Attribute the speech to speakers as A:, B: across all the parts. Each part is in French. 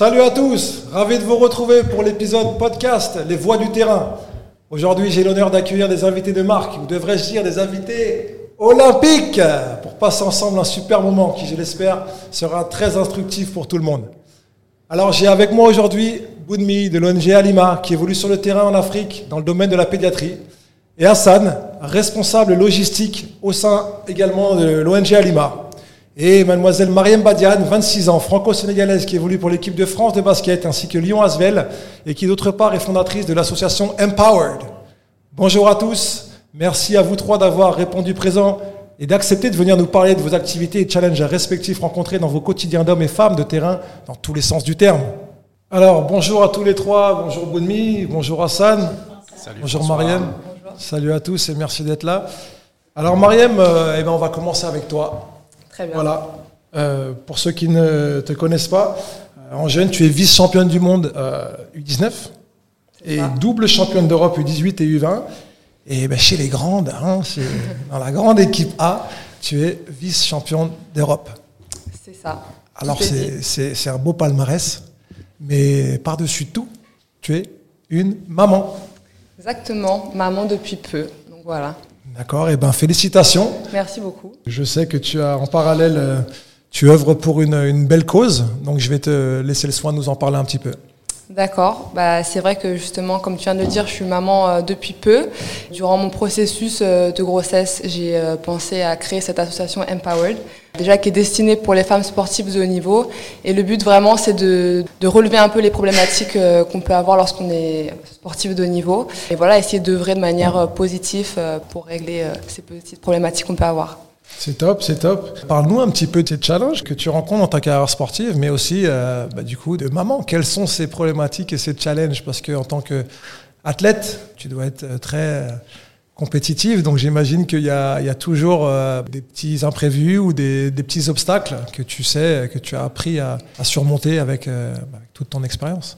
A: Salut à tous, ravi de vous retrouver pour l'épisode podcast Les Voix du terrain. Aujourd'hui, j'ai l'honneur d'accueillir des invités de marque, ou devrais-je dire des invités olympiques, pour passer ensemble un super moment qui, je l'espère, sera très instructif pour tout le monde. Alors, j'ai avec moi aujourd'hui Boudmi de l'ONG Alima, qui évolue sur le terrain en Afrique dans le domaine de la pédiatrie, et Hassan, responsable logistique au sein également de l'ONG Alima. Et mademoiselle Mariam Badiane, 26 ans, franco-sénégalaise, qui évolue pour l'équipe de France de basket, ainsi que Lyon Asvel, et qui d'autre part est fondatrice de l'association Empowered. Bonjour à tous, merci à vous trois d'avoir répondu présent et d'accepter de venir nous parler de vos activités et challenges respectifs rencontrés dans vos quotidiens d'hommes et femmes de terrain, dans tous les sens du terme. Alors, bonjour à tous les trois, bonjour Boudmi, bonjour Hassan, bonjour Mariam, salut à tous et merci d'être là. Alors Mariam, euh, eh ben, on va commencer avec toi. Voilà. Euh, pour ceux qui ne te connaissent pas, en jeune, tu es vice-championne du monde U19 euh, et double championne d'Europe U18 et U20. Et ben, chez les grandes, hein, dans la grande équipe A, tu es vice-championne d'Europe.
B: C'est ça.
A: Alors c'est un beau palmarès, mais par-dessus tout, tu es une maman.
B: Exactement, maman depuis peu. Donc voilà.
A: D'accord, et eh ben félicitations.
B: Merci beaucoup.
A: Je sais que tu as en parallèle, euh, tu œuvres pour une, belle cause, donc je vais te laisser le soin de nous en parler un petit peu.
B: D'accord. Bah, c'est vrai que justement, comme tu viens de le dire, je suis maman euh, depuis peu. Durant mon processus euh, de grossesse, j'ai euh, pensé à créer cette association Empowered, déjà qui est destinée pour les femmes sportives de haut niveau. Et le but vraiment, c'est de, relever un peu les problématiques qu'on peut avoir lorsqu'on est sportif de haut niveau. Et voilà, essayer d'œuvrer de manière positive pour régler ces petites problématiques qu'on peut avoir.
A: C'est top, c'est top. Parle-nous un petit peu de ces challenges que tu rencontres dans ta carrière sportive, mais aussi euh, bah, du coup de maman. Quelles sont ces problématiques et ces challenges? Parce qu'en tant qu'athlète, tu dois être euh, très euh, compétitive, donc j'imagine qu'il y, a, toujours des petits imprévus ou des, petits obstacles que tu sais, que tu as appris à, surmonter avec, avec toute ton expérience.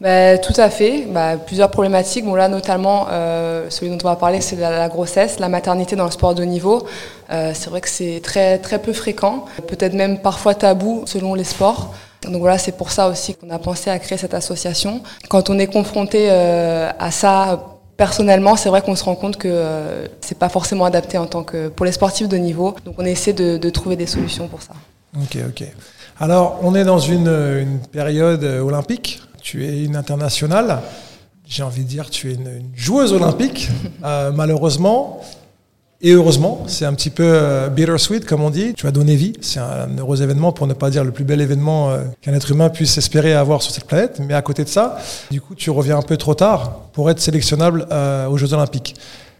B: Bah, tout à fait. Bah, plusieurs problématiques. Bon, là, notamment, euh, celui dont on va parler, c'est la, grossesse, la maternité dans le sport de haut niveau. Euh, c'est vrai que c'est très, très peu fréquent, peut-être même parfois tabou selon les sports. Donc voilà, c'est pour ça aussi qu'on a pensé à créer cette association. Quand on est confronté euh, à ça personnellement, c'est vrai qu'on se rend compte que euh, c'est pas forcément adapté en tant que pour les sportifs de niveau. Donc on essaie de, de trouver des solutions pour ça.
A: Ok, ok. Alors on est dans une, une période olympique tu es une internationale. J'ai envie de dire, tu es une, joueuse olympique, euh, malheureusement. Et heureusement, c'est un petit peu euh, bittersweet, comme on dit. Tu as donné vie. C'est un heureux événement, pour ne pas dire le plus bel événement euh, qu'un être humain puisse espérer avoir sur cette planète. Mais à côté de ça, du coup, tu reviens un peu trop tard pour être sélectionnable aux Jeux Olympiques.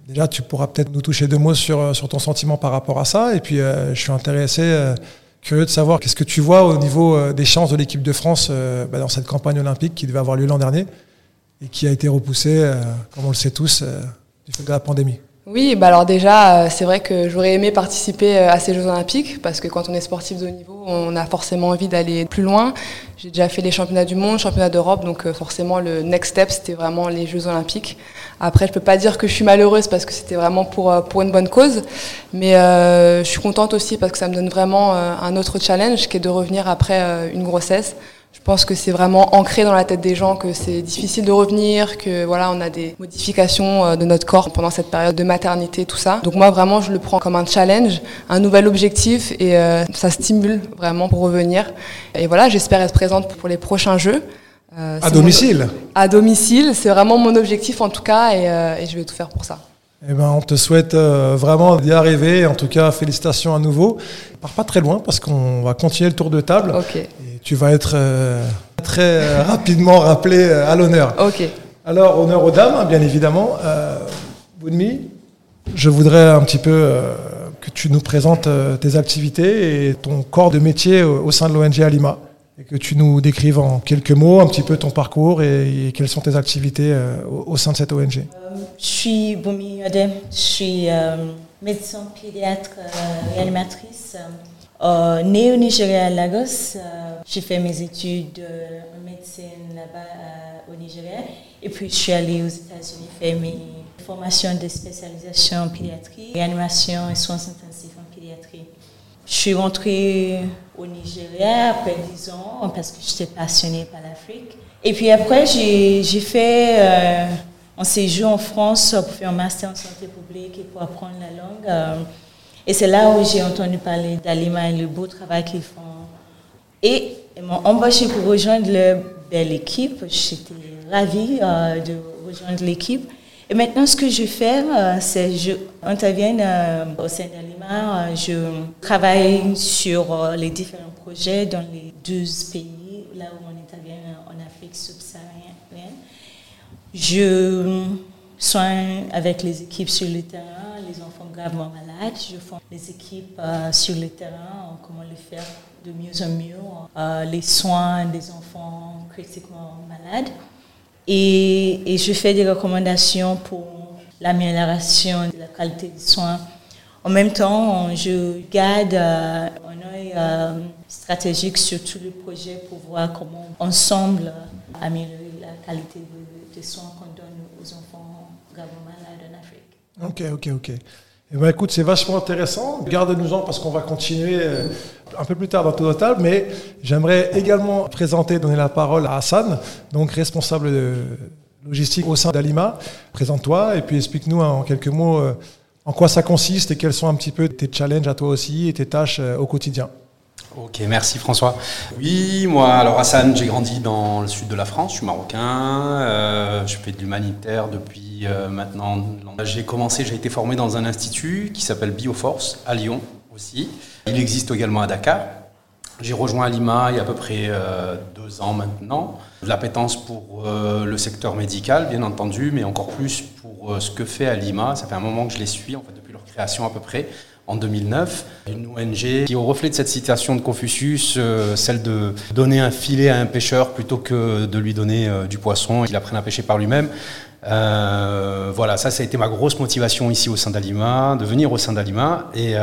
A: Déjà, tu pourras peut-être nous toucher deux mots sur, ton sentiment par rapport à ça. Et puis, je suis intéressé Curieux de savoir qu'est-ce que tu vois au niveau euh, des chances de l'équipe de France euh, bah, dans cette campagne olympique qui devait avoir lieu l'an dernier et qui a été repoussée, euh, comme on le sait tous, du fait de la pandémie.
B: Oui, bah alors déjà, c'est vrai que j'aurais aimé participer à ces Jeux Olympiques parce que quand on est sportif de haut niveau, on a forcément envie d'aller plus loin. J'ai déjà fait les championnats du monde, championnats d'Europe, donc forcément le next step c'était vraiment les Jeux Olympiques. Après, je peux pas dire que je suis malheureuse parce que c'était vraiment pour, euh, pour une bonne cause, mais euh, je suis contente aussi parce que ça me donne vraiment euh, un autre challenge qui est de revenir après euh, une grossesse. Je pense que c'est vraiment ancré dans la tête des gens que c'est difficile de revenir, que voilà, on a des modifications de notre corps pendant cette période de maternité, tout ça. Donc moi vraiment, je le prends comme un challenge, un nouvel objectif et ça stimule vraiment pour revenir. Et voilà, j'espère être présente pour les prochains Jeux.
A: Euh, à domicile
B: À domicile, c'est vraiment mon objectif en tout cas et, euh, et, je vais tout faire pour ça.
A: Eh ben, on te souhaite euh, vraiment d'y arriver. En tout cas, félicitations à nouveau. Pars pas très loin parce qu'on va continuer le tour de table.
B: Ok.
A: Et tu vas être très rapidement rappelé à l'honneur.
B: Ok.
A: Alors, honneur aux dames, bien évidemment. Euh, Boudmi, je voudrais un petit peu que tu nous présentes tes activités et ton corps de métier au sein de l'ONG Alima et que tu nous décrives en quelques mots un petit peu ton parcours et, quelles sont tes activités euh, au, sein de cette ONG.
C: Euh, je suis Boumi Adem, je suis euh, médecin pédiatre réanimatrice. née au Nigeria à Lagos, j'ai fait mes études en médecine là-bas au Nigeria et puis je suis allée aux États-Unis faire mes formations de spécialisation en pédiatrie, réanimation et soins intensifs en pédiatrie. je suis rentrée au Nigeria après 10 ans parce que j'étais passionnée par l'Afrique. Et puis après, j'ai fait euh, un séjour en France pour faire un master en santé publique et pour apprendre la langue. Euh, et c'est là où j'ai entendu parler d'Alima et le beau travail qu'ils font. Et ils m'ont embauché pour rejoindre leur belle équipe. J'étais ravie euh, de rejoindre l'équipe. Et maintenant, ce que je fais, c'est je interviens au sein d'Alima. je travaille sur les différents projets dans les 12 pays là où on intervient en Afrique subsaharienne. Je soigne avec les équipes sur le terrain, gravement malades. Je forme les équipes euh, sur le terrain, comment le faire de mieux en mieux, euh, les soins des enfants critiquement malades. Et, je fais des recommandations pour l'amélioration de la qualité des soins. En même temps, je garde euh, un œil stratégique sur tous les projets pour voir comment ensemble améliorer la qualité des soins qu'on donne aux enfants gravement malades en Afrique.
A: Ok, ok, ok. Eh ben, écoute, c'est vachement intéressant. Garde-nous-en parce qu'on va continuer euh, un peu plus tard dans Total, mais j'aimerais également présenter, donner la parole à Hassan, donc responsable de logistique au sein d'Alima. Présente-toi et puis explique-nous en quelques mots euh, en quoi ça consiste et quels sont un petit peu tes challenges à toi aussi et tes tâches euh, au quotidien.
D: Ok, merci François. Oui, moi, alors Hassan, j'ai grandi dans le sud de la France, je suis marocain, je fais de l'humanitaire depuis euh, maintenant. J'ai commencé, j'ai été formé dans un institut qui s'appelle Bioforce à Lyon aussi. Il existe également à Dakar. J'ai rejoint Alima il y a à peu près euh, deux ans maintenant. L'appétence pour le secteur médical, bien entendu, mais encore plus pour ce que fait Alima. Ça fait un moment que je les suis, en fait, depuis leur création à peu près en 2009, une ONG qui, au reflet de cette citation de Confucius, euh, celle de donner un filet à un pêcheur plutôt que de lui donner euh, du poisson et qu'il apprenne à pêcher par lui-même. Euh, voilà, ça, ça a été ma grosse motivation ici au sein d'Alima, de venir au sein d'Alima, et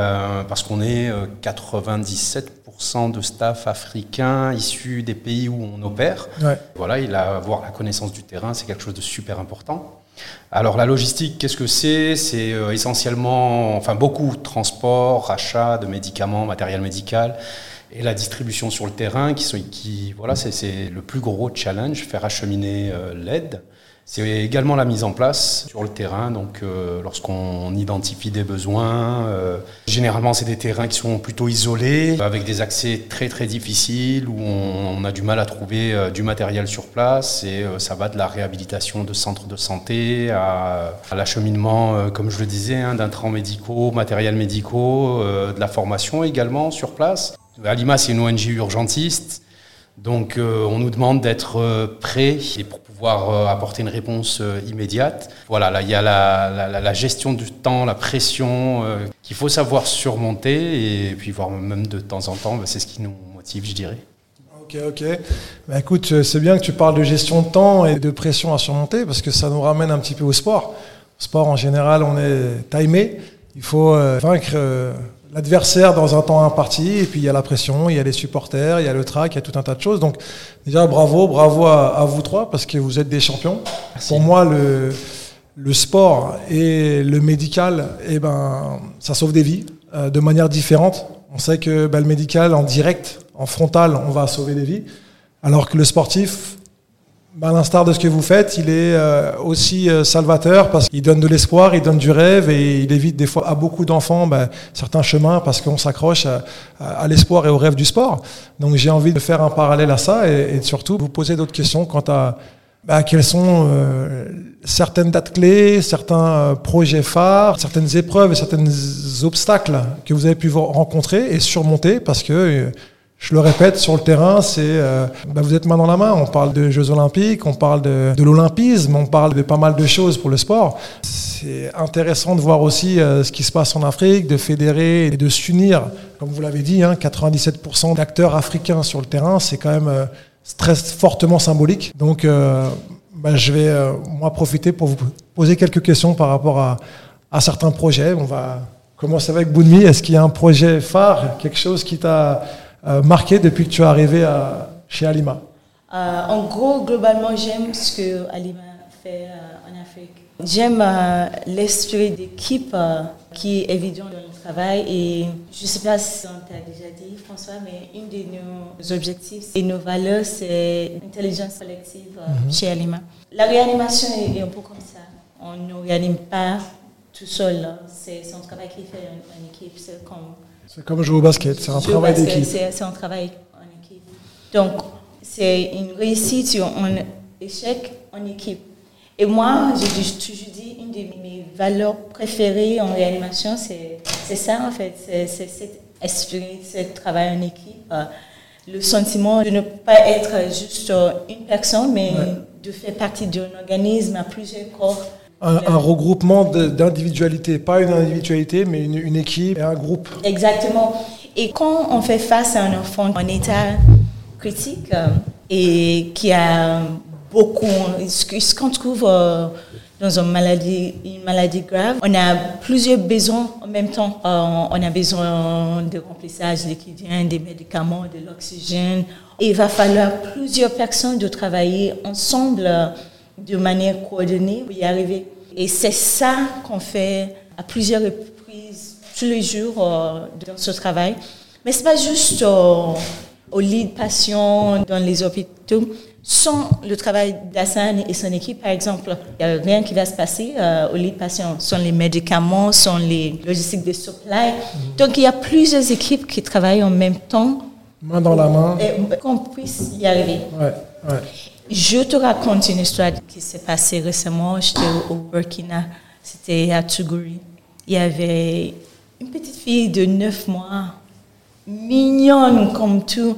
D: parce qu'on est 97% de staff africain issus des pays où on opère. Voilà, il a avoir la connaissance du terrain, c'est quelque chose de super important. Alors la logistique, qu'est-ce que c'est? C'est euh, essentiellement, enfin beaucoup de transport, achat de médicaments, matériel médical et la distribution sur le terrain qui, sont, qui voilà, c'est le plus gros challenge, faire acheminer euh, l'aide. C'est également la mise en place sur le terrain, donc euh, lorsqu'on identifie des besoins, euh, généralement c'est des terrains qui sont plutôt isolés, avec des accès très très difficiles, où on, a du mal à trouver euh, du matériel sur place, et ça va de la réhabilitation de centres de santé à, l'acheminement, comme je le disais, hein, d'intrants médicaux, matériels médicaux, de la formation également sur place. Alima, c'est une ONG urgentiste, donc on nous demande d'être prêts et pour pouvoir euh, apporter une réponse euh, immédiate. Voilà, là, il y a la, gestion du temps, la pression euh, qu'il faut savoir surmonter et puis voir même de temps en temps, bah, c'est ce qui nous motive, je dirais.
A: Ok, ok. Bah, écoute, c'est bien que tu parles de gestion de temps et de pression à surmonter parce que ça nous ramène un petit peu au sport. Au sport, en général, on est timé. Il faut vaincre l'adversaire dans un temps imparti, et puis il y a la pression, il y a les supporters, il y a le track, il y a tout un tas de choses. Donc déjà bravo, bravo à, vous trois, parce que vous êtes des champions. Pour moi, le, le sport et le médical, eh ben, ça sauve des vies euh, de manière différente. On sait que ben, le médical, en direct, en frontal, on va sauver des vies, alors que le sportif, à l'instar de ce que vous faites, il est euh, aussi euh, salvateur parce qu'il donne de l'espoir, il donne du rêve et il évite des fois à beaucoup d'enfants bah, certains chemins parce qu'on s'accroche à, l'espoir et au rêve du sport. Donc j'ai envie de faire un parallèle à ça et, surtout vous poser d'autres questions quant à bah, quelles sont euh, certaines dates clés, certains projets phares, certaines épreuves et certains obstacles que vous avez pu rencontrer et surmonter parce que je le répète, sur le terrain, c'est euh, bah, vous êtes main dans la main. On parle de Jeux Olympiques, on parle de, de l'Olympisme, on parle de pas mal de choses pour le sport. C'est intéressant de voir aussi euh, ce qui se passe en Afrique, de fédérer et de s'unir. Comme vous l'avez dit, hein, 97% d'acteurs africains sur le terrain, c'est quand même euh, très fortement symbolique. Donc, bah, je vais moi profiter pour vous poser quelques questions par rapport à, à certains projets. On va commencer avec Bounmi. Est-ce qu'il y a un projet phare, quelque chose qui t'a euh, marqué depuis que tu es arrivé à, chez Alima
C: euh, En gros, globalement, j'aime ce que Alima fait euh, en Afrique. J'aime euh, l'esprit d'équipe euh, qui est évident dans le travail et je ne sais pas si on t'a déjà dit, François, mais une de nos objectifs et nos valeurs, c'est l'intelligence collective euh, chez Alima. La réanimation est, un peu comme ça. On ne réanime pas tout seul. C'est un travail qui fait en, équipe. C'est comme,
A: c'est comme jouer au basket, c'est un travail d'équipe.
C: C'est un travail en équipe. Donc, c'est une réussite ou un échec en équipe. Et moi, je, toujours dis, une de mes valeurs préférées en réanimation, c'est ça en fait, c'est cet esprit, ce travail en équipe, euh, le sentiment de ne pas être juste une personne, mais de faire partie d'un organisme à plusieurs corps.
A: Un, regroupement d'individualités, pas une individualité, mais une, équipe et un groupe.
C: Exactement. Et quand on fait face à un enfant en état critique euh, et qui a beaucoup. Ce qu'on trouve euh, dans une maladie, grave, on a plusieurs besoins en même temps. Euh, on a besoin de remplissage liquidien, des médicaments, de l'oxygène. il va falloir plusieurs personnes de travailler ensemble de manière coordonnée pour y arriver. Et c'est ça qu'on fait à plusieurs reprises, tous les jours euh, dans ce travail. Mais c'est pas juste au lit de patients dans les hôpitaux sans le travail d'Assan et son équipe, par exemple, il n'y a rien qui va se passer euh, au lit de patient, sans les médicaments, sans les logistiques de supply. Mhm. Donc, il y a plusieurs équipes qui travaillent en même temps.
A: Main dans la main.
C: Qu'on puisse y arriver.
A: Ouais, ouais.
C: Je te raconte une histoire qui s'est passée récemment. J'étais au Burkina, c'était à Tuguri. Il y avait une petite fille de 9 mois, mignonne comme tout.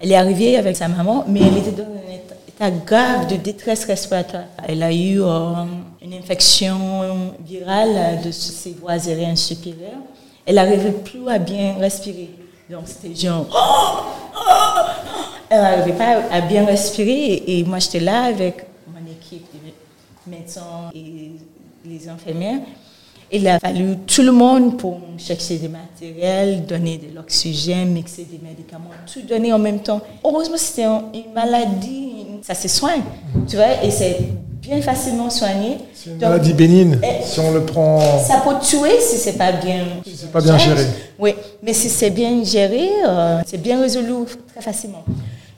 C: Elle est arrivée avec sa maman, mais elle était dans un état grave de détresse respiratoire. Elle a eu euh, une infection virale de ses voies aériennes supérieures. Elle n'arrivait plus à bien respirer. Donc c'était genre... Elle n'arrivait pas à bien respirer. Et, moi, j'étais là avec mon équipe de médecins et les infirmières. Il a fallu tout le monde pour chercher des matériels, donner de l'oxygène, mixer des médicaments, tout donner en même temps. Heureusement, c'était une maladie, ça se soigne, tu vois, et c'est bien facilement soigné.
A: C'est une maladie bénigne, eh, si on le prend...
C: Ça peut tuer si c'est pas bien...
A: Si c'est pas bien géré.
C: Oui, mais si c'est bien géré, euh, c'est bien résolu très facilement.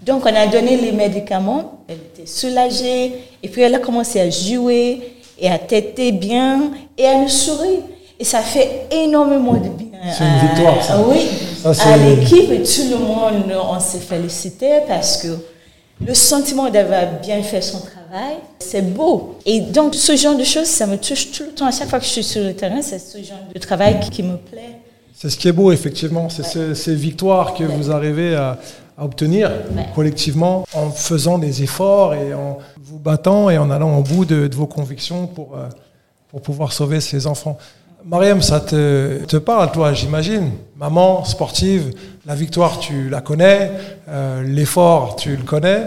C: Donc, on a donné les médicaments, elle était soulagée, et puis elle a commencé à jouer, et à têter bien et à nous sourire. Et ça fait énormément de bien.
A: C'est une victoire, ça.
C: Oui, à l'équipe et tout le monde, on s'est félicité parce que le sentiment d'avoir bien fait son travail, c'est beau. Et donc, ce genre de choses, ça me touche tout le temps. À chaque fois que je suis sur le terrain, c'est ce genre de travail qui, me plaît.
A: C'est ce qui est beau, effectivement. C'est ces victoires que vous arrivez à, à obtenir collectivement en faisant des efforts et en vous battant et en allant au bout de, vos convictions pour, euh, pour pouvoir sauver ces enfants. Mariam, ça te, te parle, toi, j'imagine. Maman, sportive, la victoire, tu la connais, euh, l'effort, tu le connais.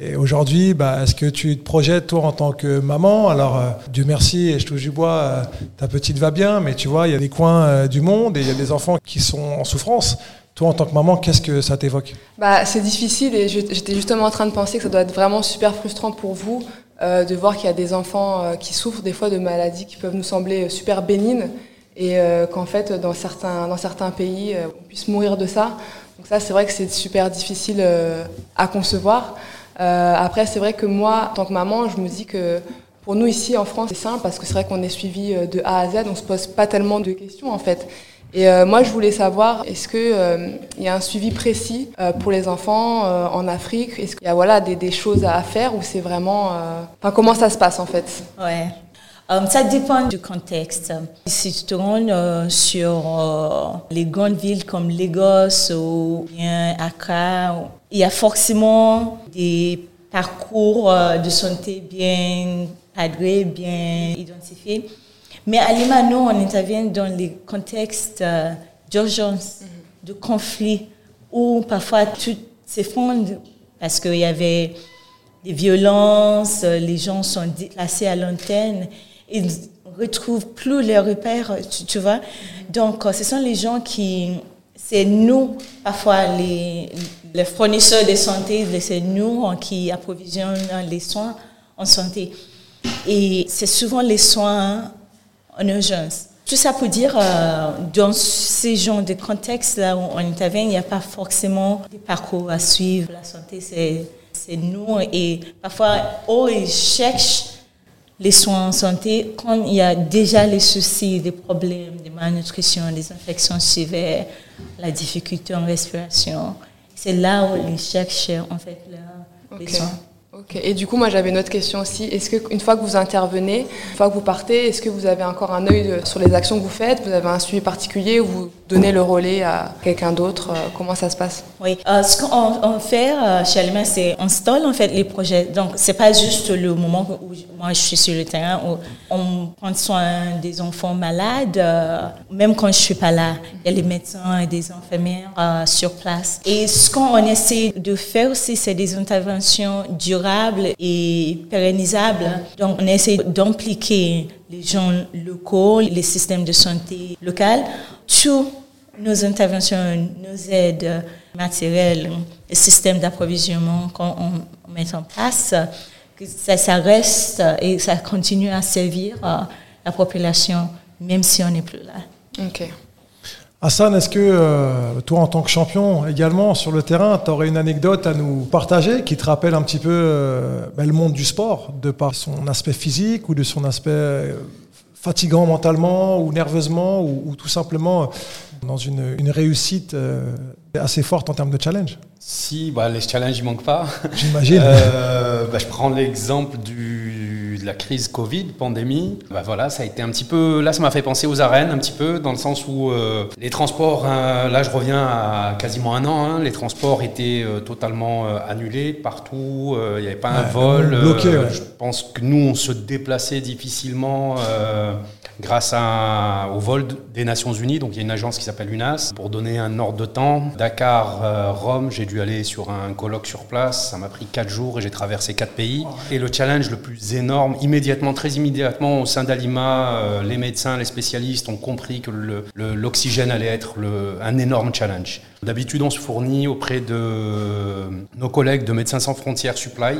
A: Et aujourd'hui, bah, est-ce que tu te projettes, toi, en tant que maman? Alors, euh, Dieu merci, et je touche du bois, ta petite va bien, mais tu vois, il y a des coins du monde et il y a des enfants qui sont en souffrance. Toi, en tant que maman, qu'est-ce que ça t'évoque
B: bah, C'est difficile et j'étais justement en train de penser que ça doit être vraiment super frustrant pour vous euh, de voir qu'il y a des enfants euh, qui souffrent des fois de maladies qui peuvent nous sembler super bénignes et euh, qu'en fait, dans certains, dans certains pays, on puisse mourir de ça. Donc ça, c'est vrai que c'est super difficile à concevoir. après, c'est vrai que moi, en tant que maman, je me dis que pour nous ici en France, c'est simple parce que c'est vrai qu'on est suivi de A à Z, on se pose pas tellement de questions en fait. Et euh, moi, je voulais savoir, est-ce qu'il euh, y a un suivi précis euh, pour les enfants en Afrique? Est-ce qu'il y a voilà, des, des, choses à faire ou c'est vraiment... Enfin, comment ça se passe en fait?
C: Ouais. ça dépend du contexte. Si tu te rends sur les grandes villes comme Lagos ou bien Accra, il y a forcément des parcours de santé bien cadrés, bien identifiés. Mais à Lima, nous, on intervient dans les contextes euh, d'urgence, de conflit, où parfois tout s'effondre parce qu'il y avait des violences, euh, les gens sont déplacés à l'antenne, ils ne retrouvent plus leurs repères, tu, vois. Donc, euh, ce sont les gens qui, c'est nous, parfois les, les fournisseurs de santé, c'est nous qui approvisionnons les soins en santé. et c'est souvent les soins en urgence. Tout ça pour dire, euh, dans ces genres de contextes-là où on intervient, il n'y a pas forcément des parcours à suivre. La santé, c'est nous. Et parfois, eux, ils cherchent les soins en santé quand il y a déjà les soucis, des problèmes de malnutrition, des infections sévères, la difficulté en respiration. C'est là où ils cherchent en fait les soins.
B: Et du coup, moi, j'avais une autre question aussi. Est-ce qu'une fois que vous intervenez, une fois que vous partez, est-ce que vous avez encore un œil sur les actions que vous faites? Vous avez un suivi particulier ou vous donnez le relais à quelqu'un d'autre? Euh, Comment ça se passe?
C: Oui, euh, ce qu'on fait euh, chez Alima, c'est on installe en fait les projets. Donc, c'est pas juste le moment où moi je suis sur le terrain où on prend soin des enfants malades, même quand je suis pas là. Il y a les médecins et des infirmières sur place. Et ce qu'on essaie de faire aussi, c'est des interventions et pérennisables. Donc, on essaie d'impliquer les gens locaux, les systèmes de santé locaux toutes nos interventions, nos aides matérielles, les systèmes d'approvisionnement qu'on met en place, que ça, reste et ça continue à servir la population, même si on n'est plus là.
A: Hassan, est-ce que euh, toi, en tant que champion également sur le terrain, tu aurais une anecdote à nous partager qui te rappelle un petit peu euh, ben, le monde du sport, de par son aspect physique ou de son aspect euh, fatigant mentalement ou nerveusement ou, tout simplement dans une, réussite assez forte en termes de challenge?
D: Si, bah, les challenges, ils manquent pas.
A: J'imagine.
D: Bah, je prends l'exemple de la crise Covid, pandémie. Bah, voilà, ça a été un petit peu. Là, ça m'a fait penser aux arènes un petit peu, dans le sens où euh, les transports, hein, là, je reviens à quasiment un an, hein, les transports étaient totalement annulés partout, il n'y avait pas un vol.
A: bloqué,
D: Je pense que nous, on se déplaçait difficilement grâce à, au vol des Nations Unies. Donc il y a une agence qui s'appelle UNAS. Pour donner un ordre de temps, Dakar, euh, Rome, j'ai dû aller sur un colloque sur place. Ça m'a pris quatre jours et j'ai traversé quatre pays. Et le challenge le plus énorme, immédiatement, très immédiatement, au sein d'Alima, euh, les médecins, les spécialistes ont compris que l'oxygène allait être un énorme challenge. D'habitude, on se fournit auprès de nos collègues de Médecins sans frontières Supply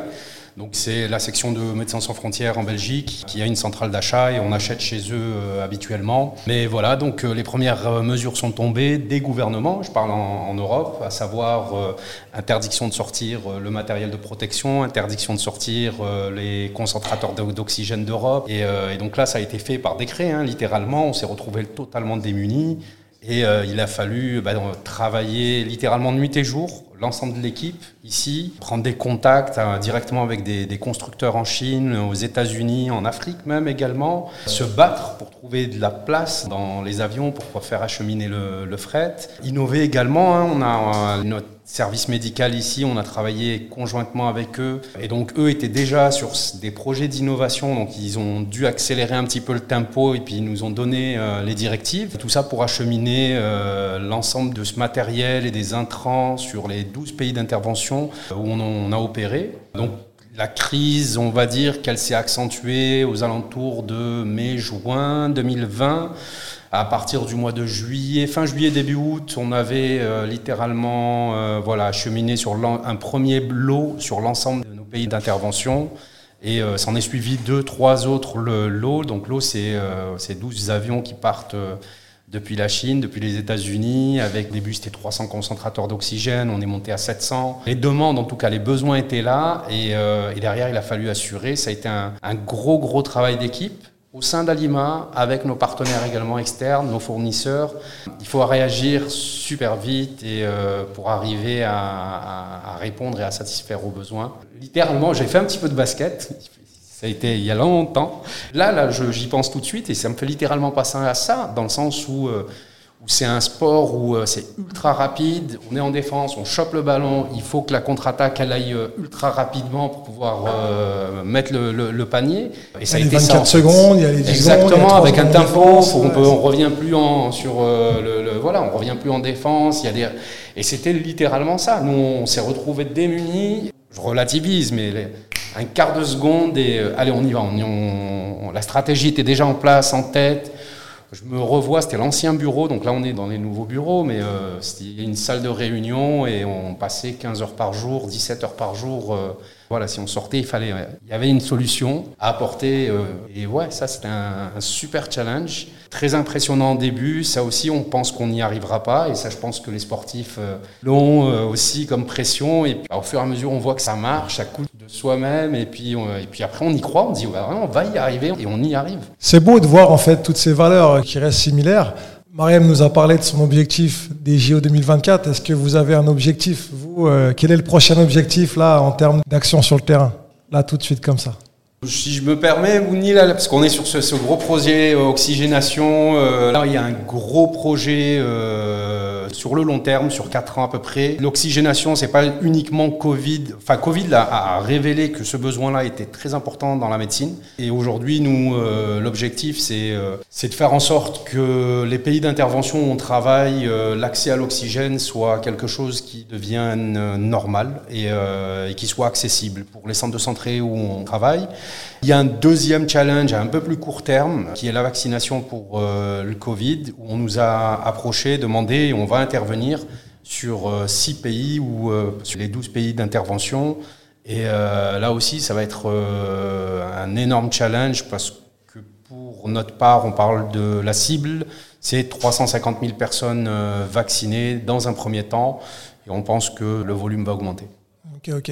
D: donc c'est la section de Médecins sans frontières en Belgique qui a une centrale d'achat et on achète chez eux euh, habituellement. Mais voilà, donc euh, les premières euh, mesures sont tombées des gouvernements, je parle en, Europe, à savoir interdiction de sortir le matériel de protection, interdiction de sortir les concentrateurs d'oxygène d'Europe. Et, donc là, ça a été fait par décret, hein, littéralement. On s'est retrouvé totalement démunis. Et il a fallu bah, travailler littéralement nuit et jour l'ensemble de l'équipe ici, prendre des contacts hein, directement avec des, constructeurs en Chine, aux États-Unis, en Afrique même également, se battre pour trouver de la place dans les avions pour faire acheminer le, fret. Innover également, hein, on a notre service médical ici, on a travaillé conjointement avec eux et donc eux étaient déjà sur des projets d'innovation, donc ils ont dû accélérer un petit peu le tempo et puis ils nous ont donné euh, les directives. Tout ça pour acheminer euh, l'ensemble de ce matériel et des intrants sur les 12 pays d'intervention où on, a opéré. Donc la crise, on va dire qu'elle s'est accentuée aux alentours de mai-juin 2020. À partir du mois de juillet, fin juillet, début août, on avait euh, littéralement euh, voilà, acheminé sur un premier lot sur l'ensemble de nos pays d'intervention. Et euh, s'en est suivi deux, trois autres lots. Donc l'eau, c'est 12 avions qui partent depuis la Chine, depuis les États-Unis. Avec début, c'était 300 concentrateurs d'oxygène. On est monté à 700. Les demandes, en tout cas, les besoins étaient là. Et, derrière, il a fallu assurer. Ça a été un, un gros, gros travail d'équipe au sein d'Alima, avec nos partenaires également externes, nos fournisseurs, il faut réagir super vite et euh, pour arriver à, répondre et à satisfaire aux besoins. Littéralement, j'ai fait un petit peu de basket. Ça a été il y a longtemps. Là, là, j'y pense tout de suite et ça me fait littéralement passer à ça, dans le sens où euh, où c'est un sport où euh, c'est ultra rapide, on est en défense, on chope le ballon, il faut que la contre-attaque elle aille euh, ultra rapidement pour pouvoir euh, mettre le, panier.
A: Et ça a été 24 secondes, il y a les 10
D: Exactement, avec un tempo, on peut, on revient plus en sur le, voilà, on revient plus en défense. Il y a des et c'était littéralement ça. Nous, on s'est retrouvés démunis. Je relativise, mais un quart de seconde et allez, on y va. La stratégie était déjà en place, en tête Je me revois, c'était l'ancien bureau, donc là on est dans les nouveaux bureaux, mais euh, c'était une salle de réunion et on passait 15 heures par jour, 17 heures par jour. Euh, voilà, si on sortait, il fallait, il y avait une solution à apporter. Euh, et ouais, ça c'était un, super challenge, très impressionnant au début. Ça aussi, on pense qu'on n'y arrivera pas, et ça, je pense que les sportifs euh, l'ont euh, aussi comme pression. Et puis, au fur et à mesure, on voit que ça marche, ça coûte soi-même, et puis, on, et puis après, on y croit, on dit on va y arriver, et on y arrive.
A: C'est beau de voir en fait toutes ces valeurs qui restent similaires. Mariam nous a parlé de son objectif des JO 2024. Est-ce que vous avez un objectif Vous, euh, quel est le prochain objectif là en termes d'action sur le terrain? Là, tout de suite comme ça.
D: Si je me permets, Mouni, là, parce qu'on est sur ce, gros projet euh, oxygénation, euh, là il y a un gros projet euh, sur le long terme, sur 4 ans à peu près. L'oxygénation, c'est pas uniquement Covid. Enfin, Covid a révélé que ce besoin-là était très important dans la médecine. Et aujourd'hui, nous, euh, l'objectif, c'est euh, de faire en sorte que les pays d'intervention où on travaille, euh, l'accès à l'oxygène soit quelque chose qui devienne normal et, et qui soit accessible pour les centres de santé où on travaille. Il y a un deuxième challenge à un peu plus court terme, qui est la vaccination pour euh, le Covid, où on nous a approché, demandé, et on va intervenir sur euh, six pays ou euh, sur les 12 pays d'intervention. Et là aussi, ça va être un énorme challenge parce que pour notre part, on parle de la cible, c'est 350 000 personnes vaccinées dans un premier temps, et on pense que le volume va augmenter.
A: Ok.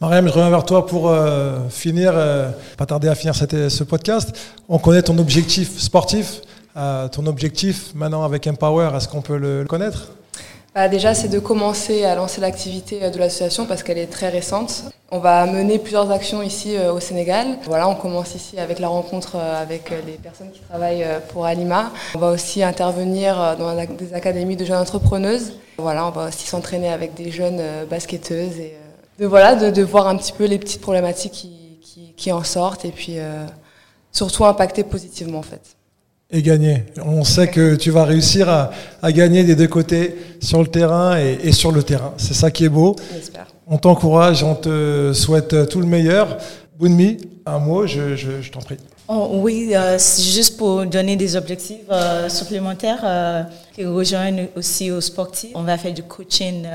A: Mariam, je reviens vers toi pour euh, finir, euh, pas tarder à finir ce podcast. On connaît ton objectif sportif, euh, ton objectif maintenant avec Empower, est-ce qu'on peut le, le connaître?
B: Bah Déjà, c'est de commencer à lancer l'activité de l'association parce qu'elle est très récente. On va mener plusieurs actions ici au Sénégal. Voilà, on commence ici avec la rencontre avec les personnes qui travaillent pour Alima. On va aussi intervenir dans des académies de jeunes entrepreneuses. Voilà, on va aussi s'entraîner avec des jeunes basketteuses et de voilà de, de, voir un petit peu les petites problématiques qui, qui, qui en sortent et puis euh, surtout impacter positivement en fait.
A: Et gagner. On sait que tu vas réussir à, à gagner des deux côtés, sur le terrain et, et sur le terrain. C'est ça qui est beau.
B: J'espère.
A: On t'encourage, on te souhaite tout le meilleur. Bunmi, un mot, je, je, je t'en prie.
C: Oh, oui, euh, juste pour donner des objectifs euh, supplémentaires euh, qui rejoignent aussi aux sportifs. On va faire du coaching.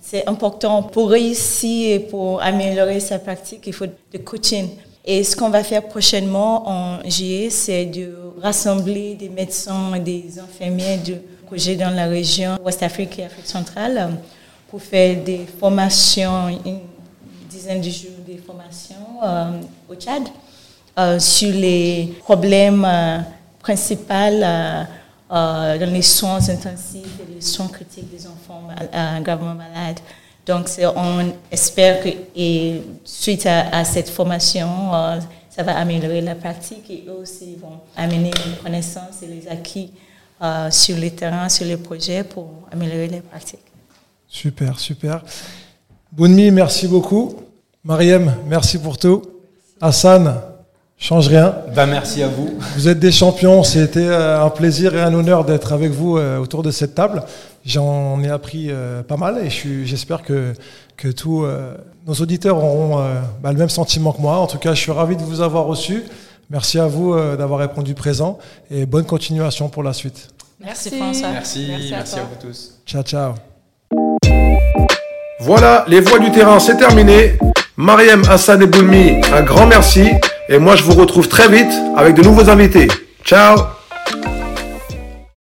C: c'est important pour réussir et pour améliorer sa pratique, il faut du coaching. Et ce qu'on va faire prochainement en juillet, c'est de rassembler des médecins des infirmiers de projet dans la région Ouest Afrique et Afrique centrale pour faire des formations, une dizaine de jours de formations au Tchad. Euh, sur les problèmes euh, principaux euh, dans les soins intensifs et les soins critiques des enfants gravement malades. Donc, on espère que et suite à, cette formation, ça va améliorer la pratique et eux aussi vont amener les connaissances et les acquis sur les terrains, sur les projets pour améliorer les pratiques.
A: Super, super. Bounmi, merci beaucoup. Mariem, merci pour tout. Hassan, change rien.
D: Ben, merci à vous.
A: Vous êtes des champions. C'était un plaisir et un honneur d'être avec vous autour de cette table. J'en ai appris pas mal et j'espère que, que tous nos auditeurs auront bah, le même sentiment que moi. En tout cas, je suis ravi de vous avoir reçu. Merci à vous d'avoir répondu présent et bonne continuation pour la suite.
C: Merci, François.
D: Merci, merci, à, merci à vous tous.
A: Ciao, ciao.
E: Voilà, les voix du terrain, c'est terminé. Mariem, Hassan et Boulmi, un grand merci. Et moi, je vous retrouve très vite avec de nouveaux invités. Ciao